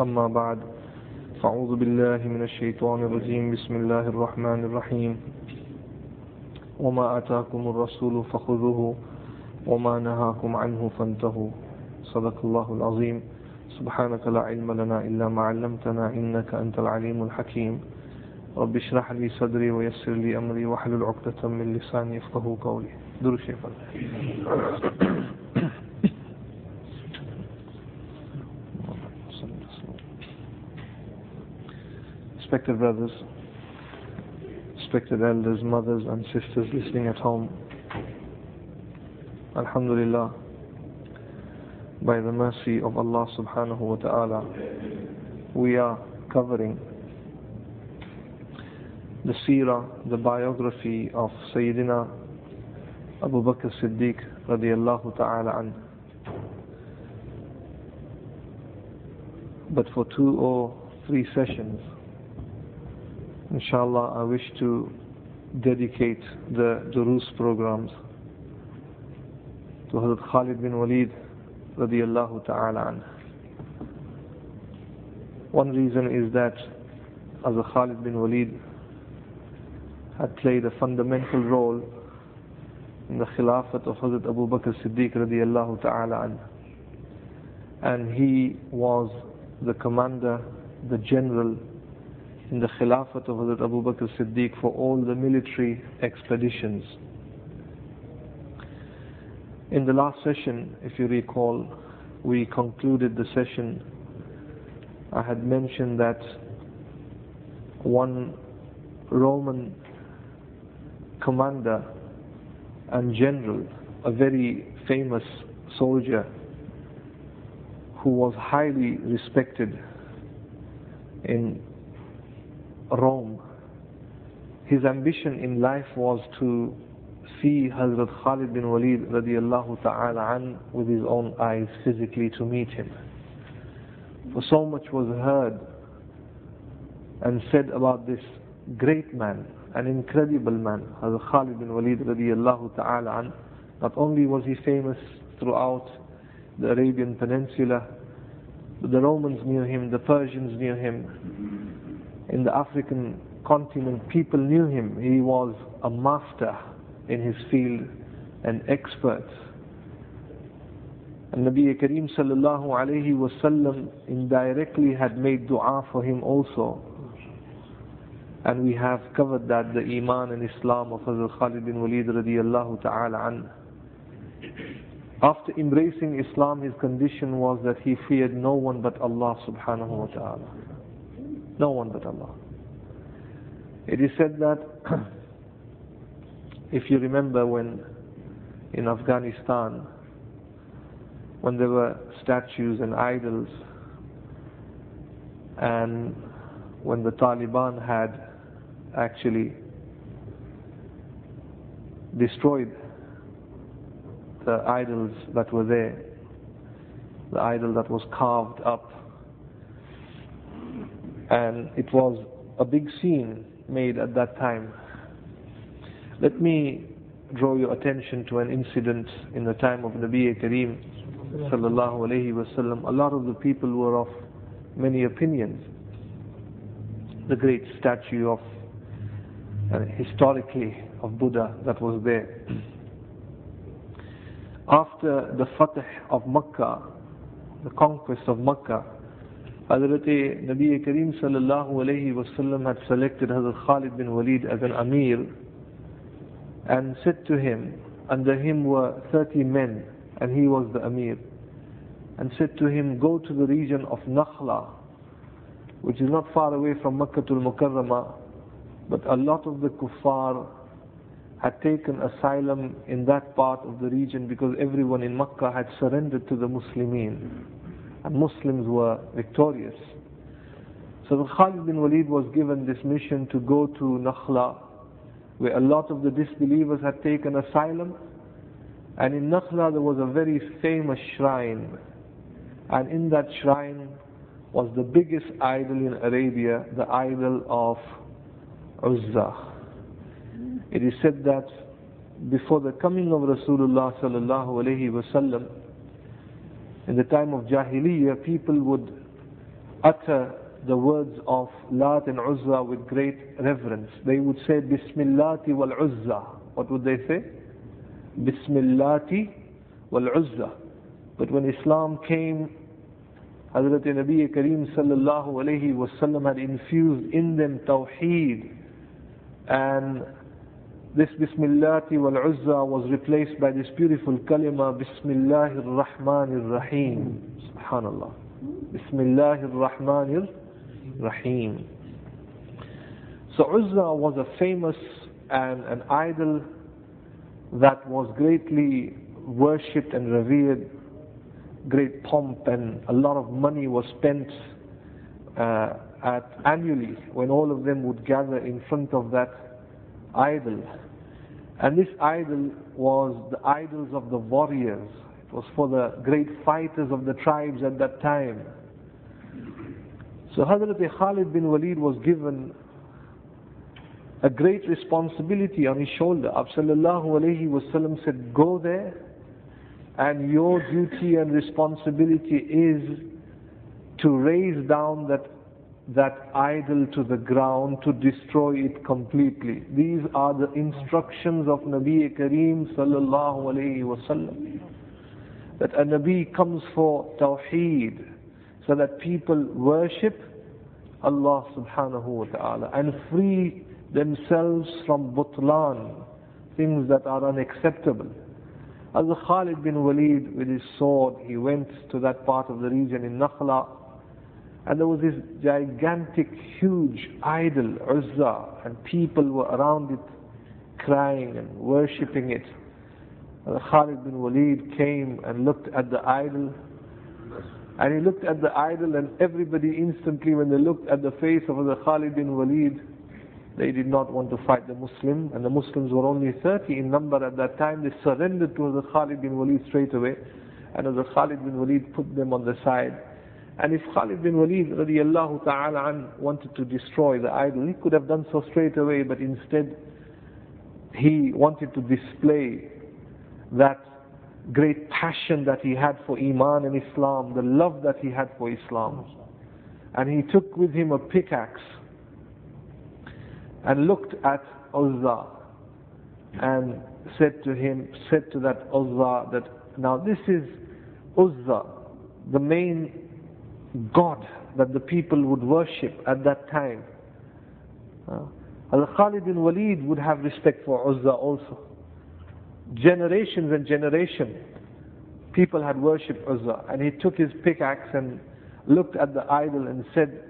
أما بعد فأعوذ بالله من الشيطان الرجيم. بسم الله الرحمن الرحيم. وما أتاكم الرسول فخذوه وما نهاكم عنه فانتهوا. صدق الله العظيم. سبحانك لا علم لنا إلا ما علمتنا إنك أنت العليم الحكيم. رب اشرح لي صدري ويسر لي أمري واحلل عقدة من لساني يفقه قولي. درو شيخ Respected brothers, respected elders, mothers and sisters listening at home, Alhamdulillah, by the mercy of Allah subhanahu wa ta'ala, we are covering the seerah, the biography of Sayyidina Abu Bakr Siddiq radiallahu ta'ala an. But for two or three sessions, inshallah, I wish to dedicate the Durus programs to Hazrat Khalid bin Walid radiallahu ta'ala. One reason is that Hazrat Khalid bin Walid had played a fundamental role in the Khilafat of Hazrat Abu Bakr Siddiq radiallahu ta'ala an. And he was the commander, the general in the Khilafat of Hazrat Abu Bakr Siddiq for all the military expeditions. In the last session, if you recall, we concluded the session. I had mentioned that one Roman commander and general, a very famous soldier who was highly respected in Rome. His ambition in life was to see Hazrat Khalid bin Walid radiallahu ta'ala an with his own eyes physically to meet him. For so much was heard and said about this great man, an incredible man, Hazrat Khalid bin Walid radiallahu ta'ala an. Not only was he famous throughout the Arabian Peninsula, but the Romans knew him, the Persians knew him. In the African continent, people knew him. He was a master in his field, an expert. And Nabi Kareem sallallahu alayhi wasallam indirectly had made dua for him also. And we have covered that, the Iman and Islam of Hazrat Khalid bin Walid radiallahu ta'ala an. After embracing Islam, his condition was that he feared no one but Allah subhanahu wa ta'ala. No one but Allah. It is said that if you remember when in Afghanistan, when there were statues and idols, and when the Taliban had actually destroyed the idols that were there, the idol that was carved up, and it was a big scene made at that time. Let me draw your attention to an incident in the time of Nabi Kareem sallallahu alayhi wasallam. A lot of the people were of many opinions. The great statue of uh, historically of Buddha that was there. After the Fatih of Makkah, the conquest of Makkah, Hazrat Nabi Kareem sallallahu alayhi wasallam had selected Hazrat Khalid bin Walid as an Amir and said to him, under him were 30 men and he was the Amir, and said to him, go to the region of Nakhla, which is not far away from Makkah al Mukarramah, but a lot of the kuffar had taken asylum in that part of the region because everyone in Makkah had surrendered to the Muslimin. And Muslims were victorious. So Khalid bin Walid was given this mission to go to Nakhla, where a lot of the disbelievers had taken asylum. And in Nakhla there was a very famous shrine. And in that shrine was the biggest idol in Arabia, the idol of Uzza. It is said that before the coming of Rasulullah sallallahu alaihi wasallam, in the time of Jahiliyyah, people would utter the words of Lat and Uzza with great reverence. They would say Bismillati wal Uzza. What would they say? Bismillati wal Uzza. But when Islam came, Hazrat Nabi Kareem sallallahu alayhi wasallam had infused in them Tawheed and this Bismillati wal Uzza was replaced by this beautiful kalima Bismillahir Rahmanir Rahim. Subhanallah. Bismillahir Rahmanir Rahim. So Uzza was a famous and an idol that was greatly worshipped and revered, great pomp and a lot of money was spent uh, at annually when all of them would gather in front of that idol. And this idol was the idols of the warriors. It was for the great fighters of the tribes at that time. So Hazrat Khalid bin Walid was given a great responsibility on his shoulder. Sallallahu alayhi wasallam said, go there and your duty and responsibility is to raze down that that idol to the ground to destroy it completely. These are the instructions of Nabi Kareem sallallahu alayhi wasallam. That a Nabi comes for Tawheed so that people worship Allah subhanahu wa ta'ala and free themselves from butlan, things that are unacceptable. As Khalid bin Walid with his sword, he went to that part of the region in Nakhla, and there was this gigantic, huge idol, Uzza, and people were around it crying and worshipping it. And Khalid bin Walid came and looked at the idol and he looked at the idol and everybody instantly when they looked at the face of the Khalid bin Walid, they did not want to fight the Muslim and the Muslims were only 30 in number at that time. They surrendered to the Khalid bin Walid straight away and the Khalid bin Walid put them on the side. And if Khalid bin Walid radiallahu ta'ala an, wanted to destroy the idol, he could have done so straight away, but instead he wanted to display that great passion that he had for Iman and Islam, the love that he had for Islam. And he took with him a pickaxe and looked at Uzza and said to him, said to that Uzza that now this is Uzza, the main god that the people would worship at that time. Uh, Al-Khalid bin Walid would have respect for Uzza also generations and generations, people had worshipped Uzza. And he took his pickaxe and looked at the idol and said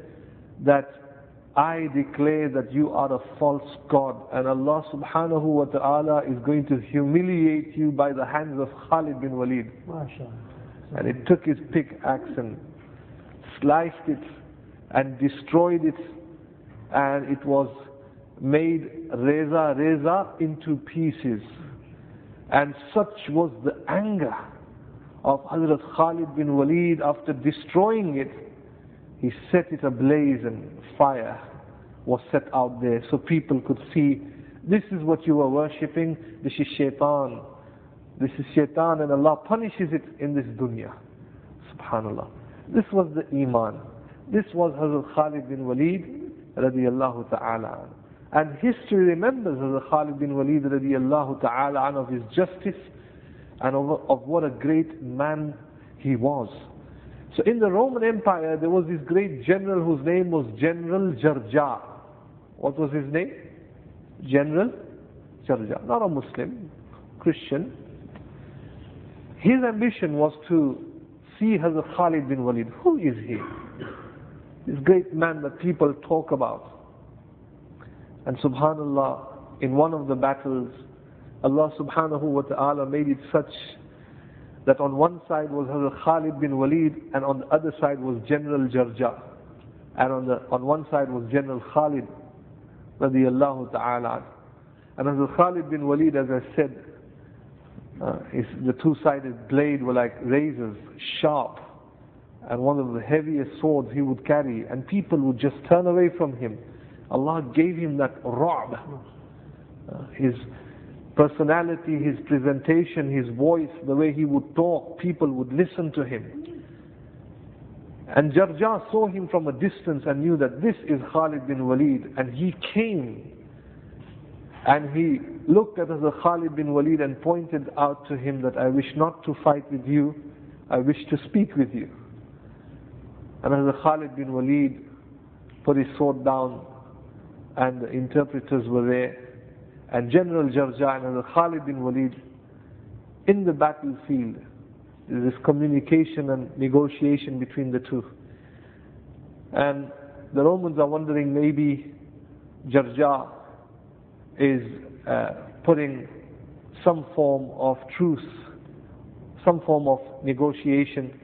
that I declare that you are a false God and Allah subhanahu wa ta'ala is going to humiliate you by the hands of Khalid bin Walid. And he took his pickaxe and sliced it and destroyed it and it was made reza reza into pieces. And such was the anger of Hazrat Khalid bin Walid after destroying it. He set it ablaze and fire was set out there so people could see this is what you are worshipping, this is shaitan. This is shaitan and Allah punishes it in this dunya. Subhanallah. This was the iman. This was Hazrat Khalid bin Walid radiallahu ta'ala and history remembers Hazrat Khalid bin Walid radiallahu ta'ala of his justice and of, of what a great man he was. So in the Roman Empire, there was this great general whose name was General Jarja. What was his name? General Jarja. Not a Muslim, Christian. His ambition was to see Hazrat Khalid bin Walid. Who is he? This great man that people talk about. And subhanallah, in one of the battles, Allah subhanahu wa ta'ala made it such that on one side was Hazrat Khalid bin Walid and on the other side was General Jarja. And on, the, on one side was General Khalid radiallahu ta'ala. And Hazrat Khalid bin Walid, as I said, uh, the two-sided blade were like razors, sharp, and one of the heaviest swords he would carry, and people would just turn away from him. Allah gave him that ra'b. Uh, his personality, his presentation, his voice, the way he would talk, people would listen to him. And Jarja saw him from a distance and knew that this is Khalid bin Walid, and he came and he looked at Hazrat Khalid bin Walid and pointed out to him that I wish not to fight with you, I wish to speak with you. And Hazrat Khalid bin Walid put his sword down and the interpreters were there. And General Jarja and Hazrat Khalid bin Walid in the battlefield, this communication and negotiation between the two. And the Romans are wondering maybe Jarja is uh, putting some form of truce, some form of negotiation,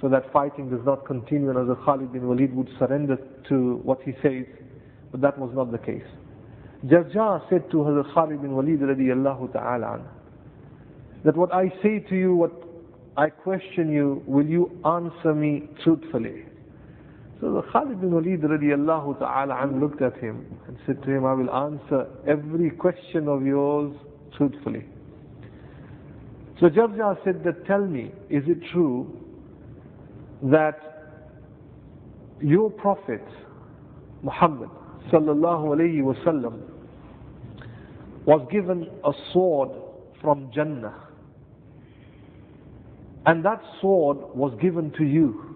so that fighting does not continue and as Khalid bin Walid would surrender to what he says. But that was not the case. Jarja said to Hazrat Khalid bin Walid radiallahu ta'ala that what I say to you, what I question you, will you answer me truthfully? So the Khalid bin Walid radiallahu ta'ala looked at him and said to him, I will answer every question of yours truthfully. So Jarja said that tell me, is it true that your Prophet Muhammad sallallahu alayhi wasallam was given a sword from Jannah and that sword was given to you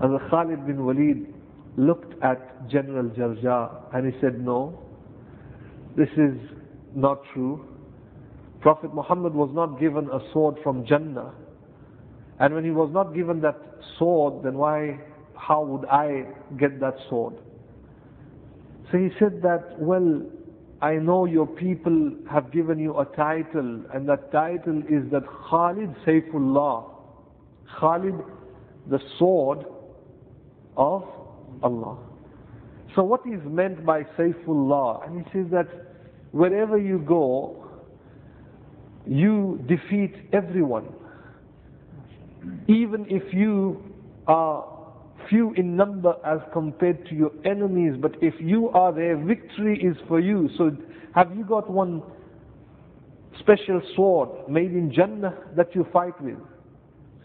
and Khalid bin Walid looked at General Jarja and he said, No, this is not true. Prophet Muhammad was not given a sword from Jannah. And when he was not given that sword, then why, how would I get that sword? So he said that, well, I know your people have given you a title, and that title is that Khalid Saifullah. Khalid, the sword of Allah. So what is meant by Saifullah? And he says that wherever you go, you defeat everyone. Even if you are few in number as compared to your enemies, but if you are there, victory is for you. So have you got one special sword made in Jannah that you fight with?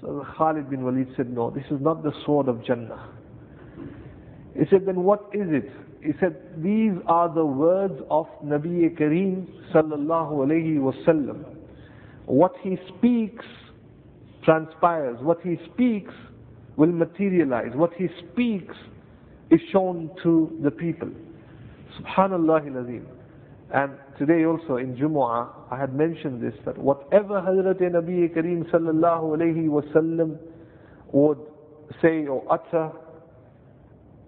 So Khalid bin Walid said, no, this is not the sword of Jannah. He said, then what is it? He said, these are the words of Nabi Kareem sallallahu alayhi wasallam. What he speaks transpires. What he speaks will materialize. What he speaks is shown to the people. Subhanallah al-Azim. And today also in Jumu'ah, I had mentioned this, that whatever Hazrat Nabi Kareem sallallahu alayhi wasallam would say or utter,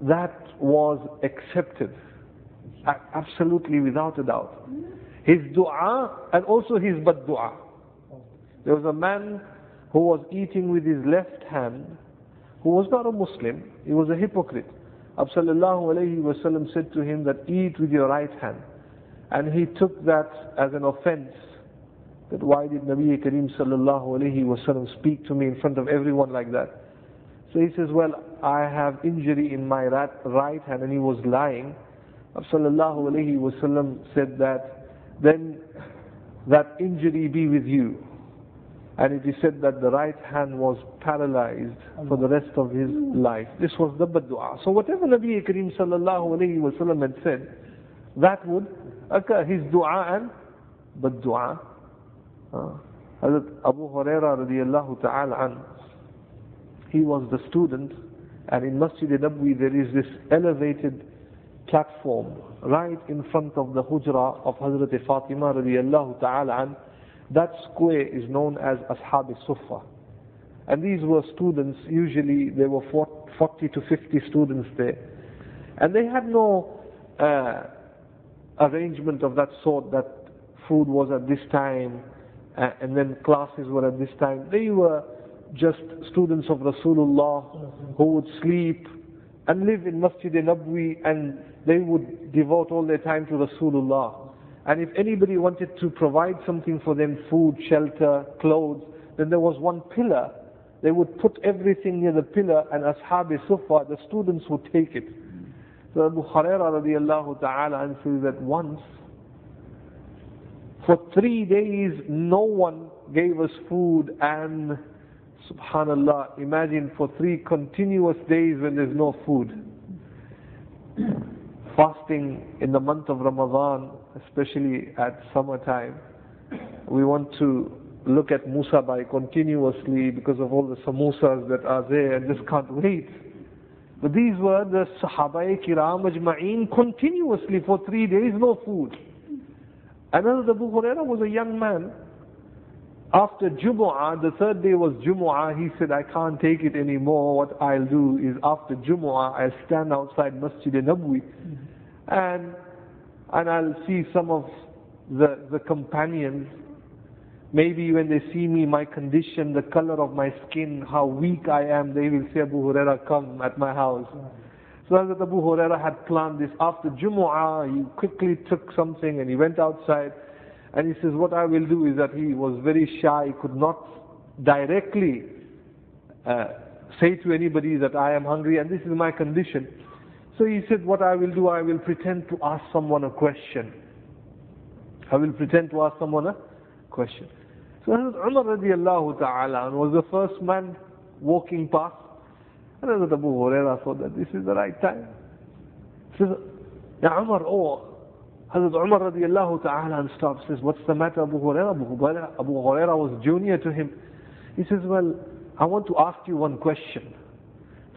that was accepted. Absolutely without a doubt. His dua and also his bad dua. There was a man who was eating with his left hand, who was not a Muslim, he was a hypocrite. Absallallahu wasallam said to him that eat with your right hand. And he took that as an offense. That why did Nabi Kareem wasallam speak to me in front of everyone like that? So he says, well, I have injury in my right hand, and he was lying. Sallallahu wasallam said that, then that injury be with you. And it is said that the right hand was paralyzed for the rest of his life. This was the dua. So whatever Nabi Kareem sallallahu alayhi wasallam had said, that would occur. His dua and bad dua. Uh, Hazrat Abu Huraira radiallahu ta'ala anhu, he was the student, and in Masjid Nabwi there is this elevated platform right in front of the hujra of Hazrat Fatima radiallahu ta'ala and that square is known as Ashab Sufa. And these were students, usually there were 40 to 50 students there. And they had no uh, arrangement of that sort that food was at this time, uh, and then classes were at this time. They were just students of Rasulullah who would sleep and live in Masjid Nabwi and they would devote all their time to Rasulullah. And if anybody wanted to provide something for them, food, shelter, clothes, then there was one pillar. They would put everything near the pillar and Ashab Sufa, the students would take it. So Abu Hurairah radiallahu ta'ala says that once, for three days, no one gave us food and subhanallah, imagine for three continuous days when there's no food. Fasting in the month of Ramadan, especially at summertime, we want to look at Musa by continuously because of all the samosas that are there and just can't wait. But these were the Sahaba Kiram Ajma'een continuously for three days, no food. Another Abu Huraira was a young man. After Jumu'ah, the third day was Jumu'ah, he said, I can't take it anymore. What I'll do is after Jumu'ah, I'll stand outside Masjid Nabwi and, and I'll see some of the, the companions. Maybe when they see me, my condition, the color of my skin, how weak I am, they will say, Abu Huraira, come at my house. So Hazrat Abu Huraira had planned this. After Jumu'ah, he quickly took something and he went outside. And he says, what I will do is that he was very shy, could not directly uh, say to anybody that I am hungry and this is my condition. So he said, what I will do, I will pretend to ask someone a question. I will pretend to ask someone a question. So Hazrat Umar radiallahu ta'ala was the first man walking past. And Hazrat Abu Huraira thought that this is the right time. He says, Ya Umar, oh, Hazrat Umar radiallahu ta'ala and stops, says, what's the matter Abu Huraira? Abu Huraira, Abu Huraira was junior to him. He says, well, I want to ask you one question.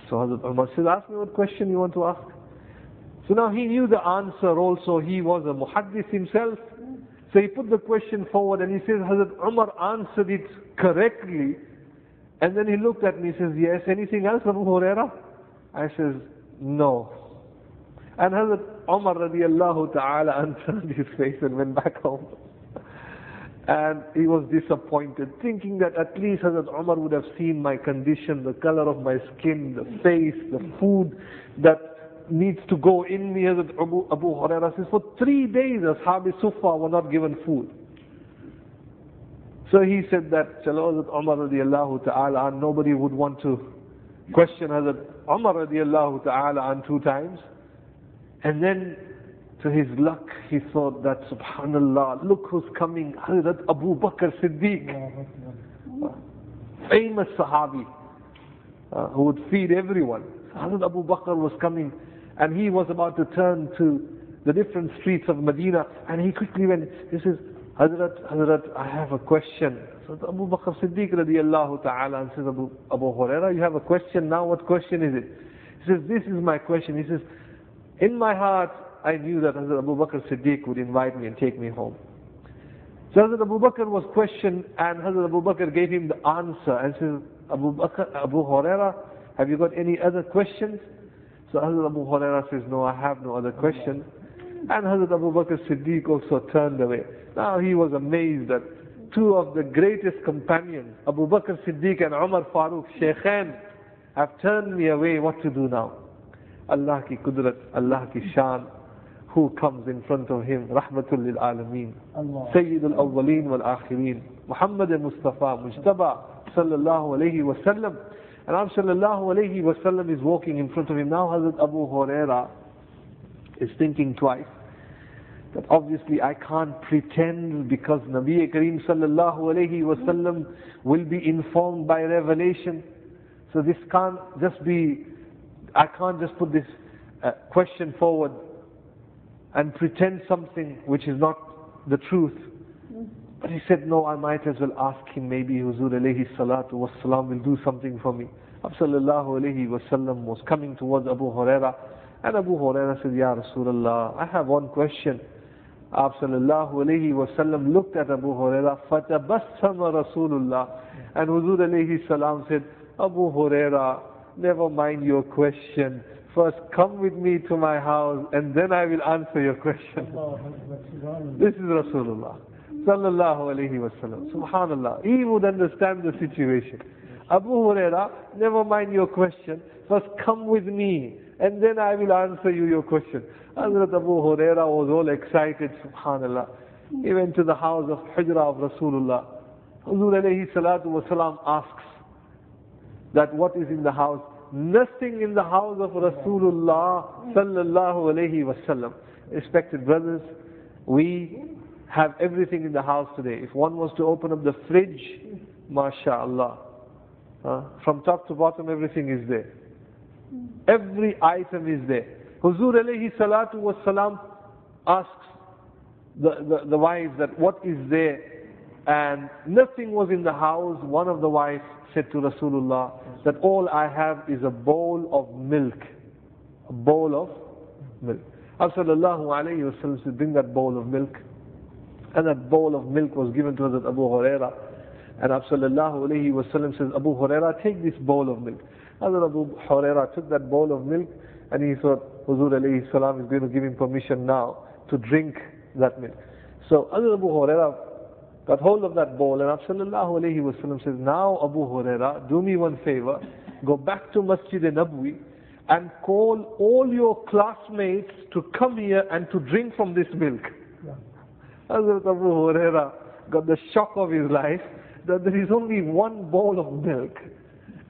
So Hazrat Umar says, ask me what question you want to ask. So now he knew the answer also. He was a muhaddis himself. So he put the question forward and he says, Hazrat Umar answered it correctly. And then he looked at me and says, yes, anything else Abu Huraira? I says, no. And Hazrat Umar radiallahu ta'ala turned his face and went back home. And he was disappointed, thinking that at least Hazrat Umar would have seen my condition, the color of my skin, the face, the food that needs to go in me. Hazrat Abu, Abu Huraira says, for three days Ashab Sufa were not given food. So he said that, Chalo Hazrat Umar radiallahu ta'ala, nobody would want to question Hazrat Umar radiallahu ta'ala and two times. And then, to his luck, he thought that, subhanallah, look who's coming, Hazrat Abu Bakr Siddiq, famous Sahabi, uh, who would feed everyone. Hazrat Abu Bakr was coming, and he was about to turn to the different streets of Medina, and he quickly went, he says, Hazrat, Hazrat, I have a question. So Abu Bakr Siddiq radiallahu ta'ala and says, Abu, Abu Huraira, you have a question now, what question is it? He says, this is my question. He says, in my heart, I knew that Hazrat Abu Bakr Siddiq would invite me and take me home. So Hazrat Abu Bakr was questioned and Hazrat Abu Bakr gave him the answer and said, Abu Bakr, Abu Huraira, have you got any other questions? So Hazrat Abu Huraira says, no, I have no other question. And Hazrat Abu Bakr Siddiq also turned away. Now he was amazed that two of the greatest companions, Abu Bakr Siddiq and Umar Farooq, Shaykhain, have turned me away. What to do now? Allah ki kudrat, Allah ki shan, who comes in front of him, rahmatul lil alameen, Sayyid al awwaleen wal akhirin, Muhammad Mustafa, Mujtaba, sallallahu alayhi wa sallam. And Am sallallahu alayhi wa sallam is walking in front of him. Now Hazrat Abu Huraira is thinking twice. That obviously I can't pretend because Nabi Kareem sallallahu alayhi wa sallam will be informed by revelation. So this can't just be I can't just put this uh, question forward and pretend something which is not the truth. But he said, no, I might as well ask him, maybe Huzur alayhi salatu was will do something for me. Sallallahu alayhi wasallam was coming towards Abu Huraira, and Abu Huraira said, Ya Rasulullah, I have one question. Sallallahu alayhi wasallam looked at Abu Huraira, fatabassama Rasulullah, and Huzur alayhi salam said, Abu Huraira, never mind your question. First come with me to my house and then I will answer your question. this is Rasulullah. Sallallahu alayhi wasallam. Subhanallah. He would understand the situation. Abu Huraira, never mind your question. First come with me and then I will answer you your question. Hazrat Abu Huraira was all excited, subhanallah. He went to the house of Hujra of Rasulullah. Hazur alayhi salatu wasalam asks that what is in the house? Nothing in the house of Rasulullah sallallahu alayhi wasallam. Respected brothers, we have everything in the house today. If one was to open up the fridge, mashallah, from top to bottom everything is there. Every item is there. Huzur alayhi salatu was salam asks the, the, the wives that what is there and nothing was in the house. One of the wives said to Rasulullah that all I have is a bowl of milk. A bowl of milk. Sallallahu alayhi wa sallam said, bring that bowl of milk. And that bowl of milk was given to Hazrat Abu Huraira. And Sallallahu alayhi wa sallam says, Abu Huraira, take this bowl of milk. Hazrat Abu Huraira took that bowl of milk and he thought Huzur alayhi is going to give him permission now to drink that milk. So Hazrat Abu Huraira got hold of that bowl and Sallallahu alayhi wa sallam says, now Abu Huraira, do me one favor, go back to Masjid Nabwi and call all your classmates to come here and to drink from this milk. Yeah. Hazrat Abu Huraira got the shock of his life that there is only one bowl of milk.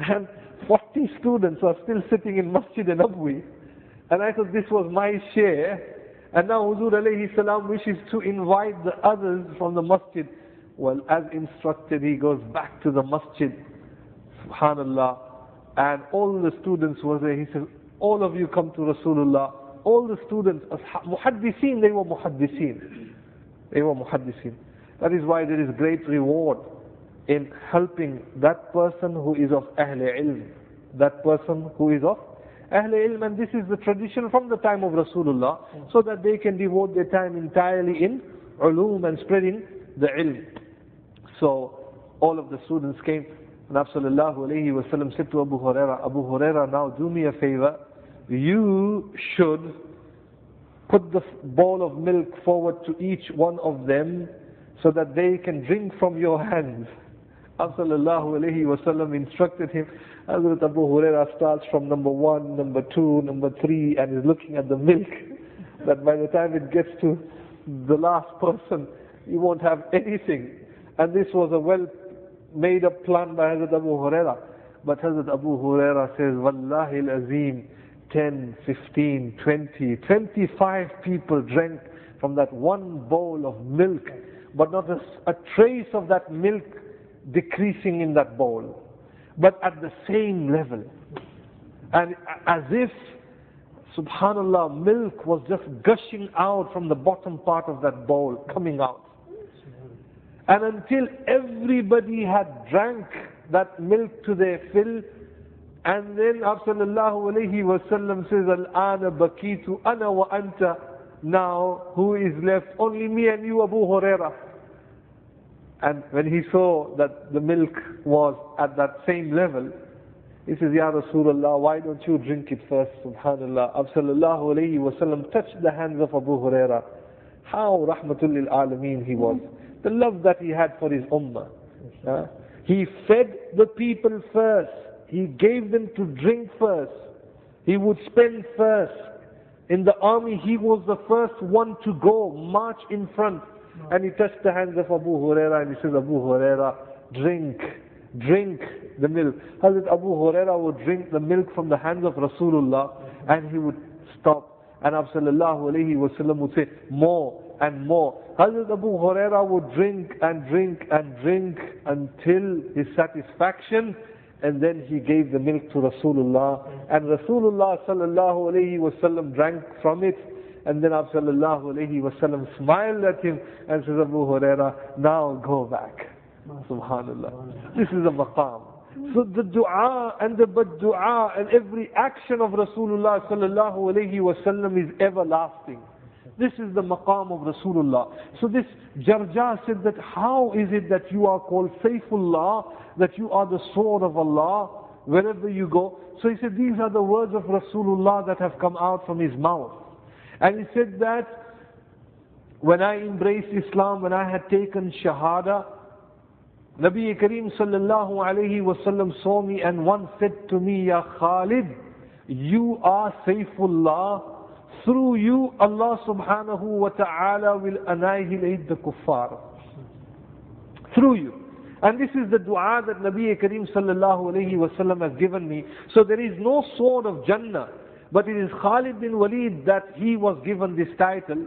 And 40 students are still sitting in Masjid Nabwi. And I thought this was my share. And now Huzur alayhi salam wishes to invite the others from the masjid. Well, as instructed, he goes back to the masjid. Subhanallah. And all the students were there. He said, all of you come to Rasulullah. All the students, muhaddiseen, they were muhaddiseen. They were muhaddiseen. That is why there is great reward in helping that person who is of Ahl Ilm that person who is of Ahl Ilm and this is the tradition from the time of Rasulullah so that they can devote their time entirely in ulum and spreading the ilm. So all of the students came and Sallallahu alayhi wasallam said to Abu Huraira, Abu Huraira now do me a favor, you should put the bowl of milk forward to each one of them so that they can drink from your hands. Sallallahu alayhi wasallam instructed him Hazrat Abu Huraira starts from number one, number two, number three, and is looking at the milk. that by the time it gets to the last person, you won't have anything. And this was a well made up plan by Hazrat Abu Huraira. But Hazrat Abu Huraira says, Wallahi al-Azim, 10, 15, 20, 25 people drank from that one bowl of milk, but not a, a trace of that milk decreasing in that bowl but at the same level. And as if, subhanallah, milk was just gushing out from the bottom part of that bowl, coming out. And until everybody had drank that milk to their fill, and then Sallallahu alayhi wasallam says, Al-ana bakitu ana wa anta. Now, who is left? Only me and you, Abu Hurairah. And when he saw that the milk was at that same level, he says, Ya Rasulullah, why don't you drink it first? Subhanallah. Sallallahu alayhi wasallam touched the hands of Abu Huraira. How rahmatul lil alameen he was. The love that he had for his ummah. Uh, he fed the people first. He gave them to drink first. He would spend first. In the army, he was the first one to go, march in front. And he touched the hands of Abu Huraira and he says, Abu Huraira, drink, drink the milk. Hazrat Abu Huraira would drink the milk from the hands of Rasulullah and he would stop. And Sallallahu alayhi wasallam would say, more and more. Hazrat Abu Huraira would drink and drink and drink until his satisfaction and then he gave the milk to Rasulullah and Rasulullah sallallahu alayhi wasallam drank from it and then Abu sallallahu alayhi wasallam smiled at him and says, Abu Huraira, now go back. Subhanallah. This is a maqam. So the dua and the bad dua and every action of Rasulullah sallallahu alayhi wasallam is everlasting. This is the maqam of Rasulullah. So this Jarja said that how is it that you are called Saifullah, that you are the sword of Allah wherever you go? So he said these are the words of Rasulullah that have come out from his mouth. And he said that when I embraced Islam, when I had taken Shahada, Nabi Kareem sallallahu alayhi wasallam saw me and once said to me, Ya Khalid, you are Saifullah. Through you, Allah subhanahu wa ta'ala will annihilate the kuffar. Through you. And this is the dua that Nabi Kareem sallallahu alayhi wasallam has given me. So there is no sword of Jannah, but it is Khalid bin Walid that he was given this title.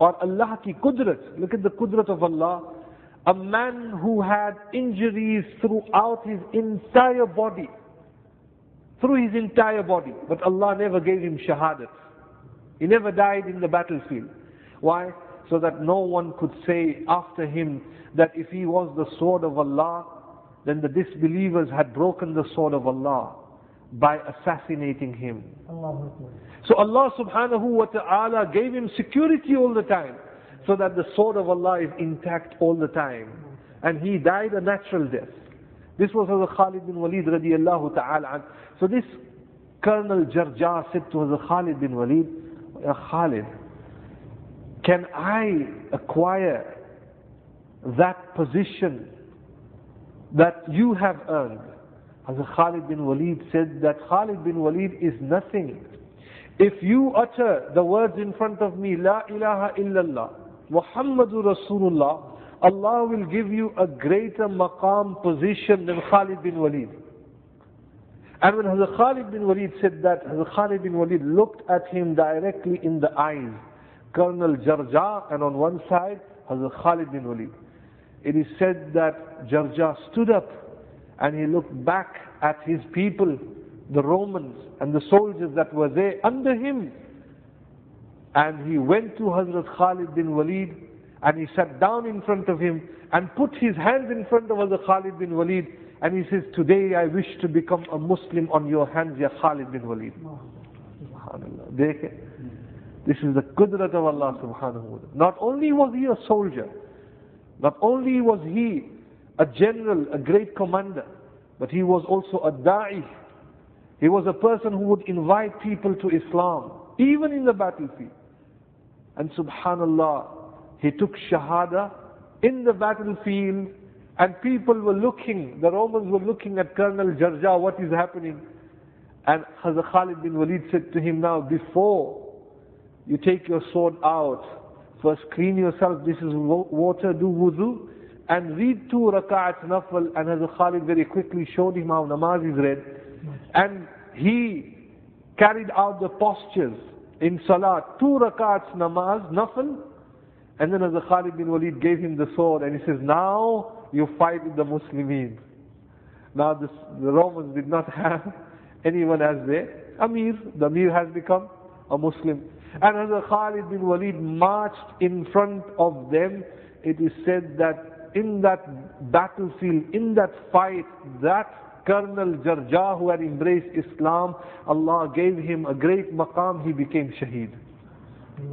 Or Allah ki kudrat. Look at the kudrat of Allah. A man who had injuries throughout his entire body. Through his entire body. But Allah never gave him shahadat. He never died in the battlefield. Why? So that no one could say after him that if he was the sword of Allah, then the disbelievers had broken the sword of Allah by assassinating him. So Allah subhanahu wa ta'ala gave him security all the time so that the sword of Allah is intact all the time. And he died a natural death. This was Hazrat Khalid bin Walid radiallahu ta'ala. So this Colonel Jarjah said to Hazrat Khalid bin Walid, Uh, Khalid, can I acquire that position that you have earned? Hazrat Khalid bin Walid said that Khalid bin Walid is nothing. If you utter the words in front of me, La ilaha illallah, Muhammadur Rasulullah, Allah will give you a greater maqam position than Khalid bin Walid. And when Hazrat Khalid bin Walid said that, Hazrat Khalid bin Walid looked at him directly in the eyes. Colonel Jarja, and on one side, Hazrat Khalid bin Walid. It is said that Jarja stood up and he looked back at his people, the Romans and the soldiers that were there under him. And he went to Hazrat Khalid bin Walid and he sat down in front of him and put his hands in front of Hazrat Khalid bin Walid and he says, Today I wish to become a Muslim on your hands, Ya Khalid bin Walid. Subhanallah. This is the qudrat of Allah subhanahu wa ta'ala. Not only was he a soldier, not only was he a general, a great commander, but he was also a da'i. He was a person who would invite people to Islam, even in the battlefield. And subhanallah, he took shahada in the battlefield and people were looking, the Romans were looking at Colonel Jarjah, what is happening? And Hazrat Khalid bin Walid said to him, now before you take your sword out, first clean yourself, this is water, do wudu, and read two rak'ats nafal, and Hazrat Khalid very quickly showed him how namaz is read. And he carried out the postures in salah, two rak'ats namaz, nafal, and then Hazrat Khalid bin Walid gave him the sword, and he says, now you fight with the Muslimin. Now this, the Romans did not have anyone as their Amir. The Amir has become a Muslim. And Hazrat Khalid bin Walid marched in front of them. It is said that in that battlefield, in that fight, that Colonel Jarjah who had embraced Islam, Allah gave him a great maqam, he became shaheed.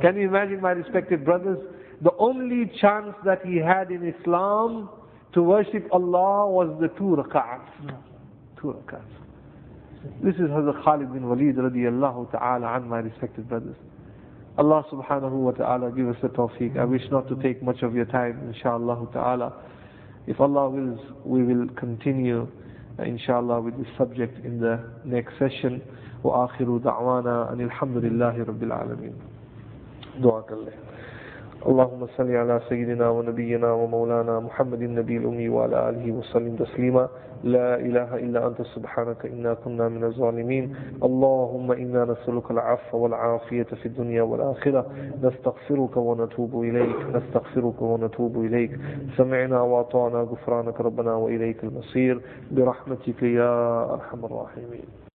Can you imagine my respected brothers? The only chance that he had in Islam to worship Allah was the two rak'ats. Two rak'ats. This is Hazrat Khalid bin Walid radiallahu ta'ala an my respected brothers. Allah subhanahu wa ta'ala give us the tawfiq. I wish not to take much of your time, inshaAllah ta'ala. If Allah wills, we will continue, inshallah, with this subject in the next session. وآخر دعوانا أن الحمد لله رب العالمين دعاك الله اللهم صل على سيدنا ونبينا ومولانا محمد النبي الأمي وعلى آله وسلم تسليما. لا إله إلا أنت سبحانك إنا كنا من الظالمين. اللهم إنا نسألك العفو والعافية في الدنيا والآخرة. نستغفرك ونتوب إليك. نستغفرك ونتوب إليك. سمعنا وأطعنا غفرانك ربنا وإليك المصير. برحمتك يا أرحم الراحمين.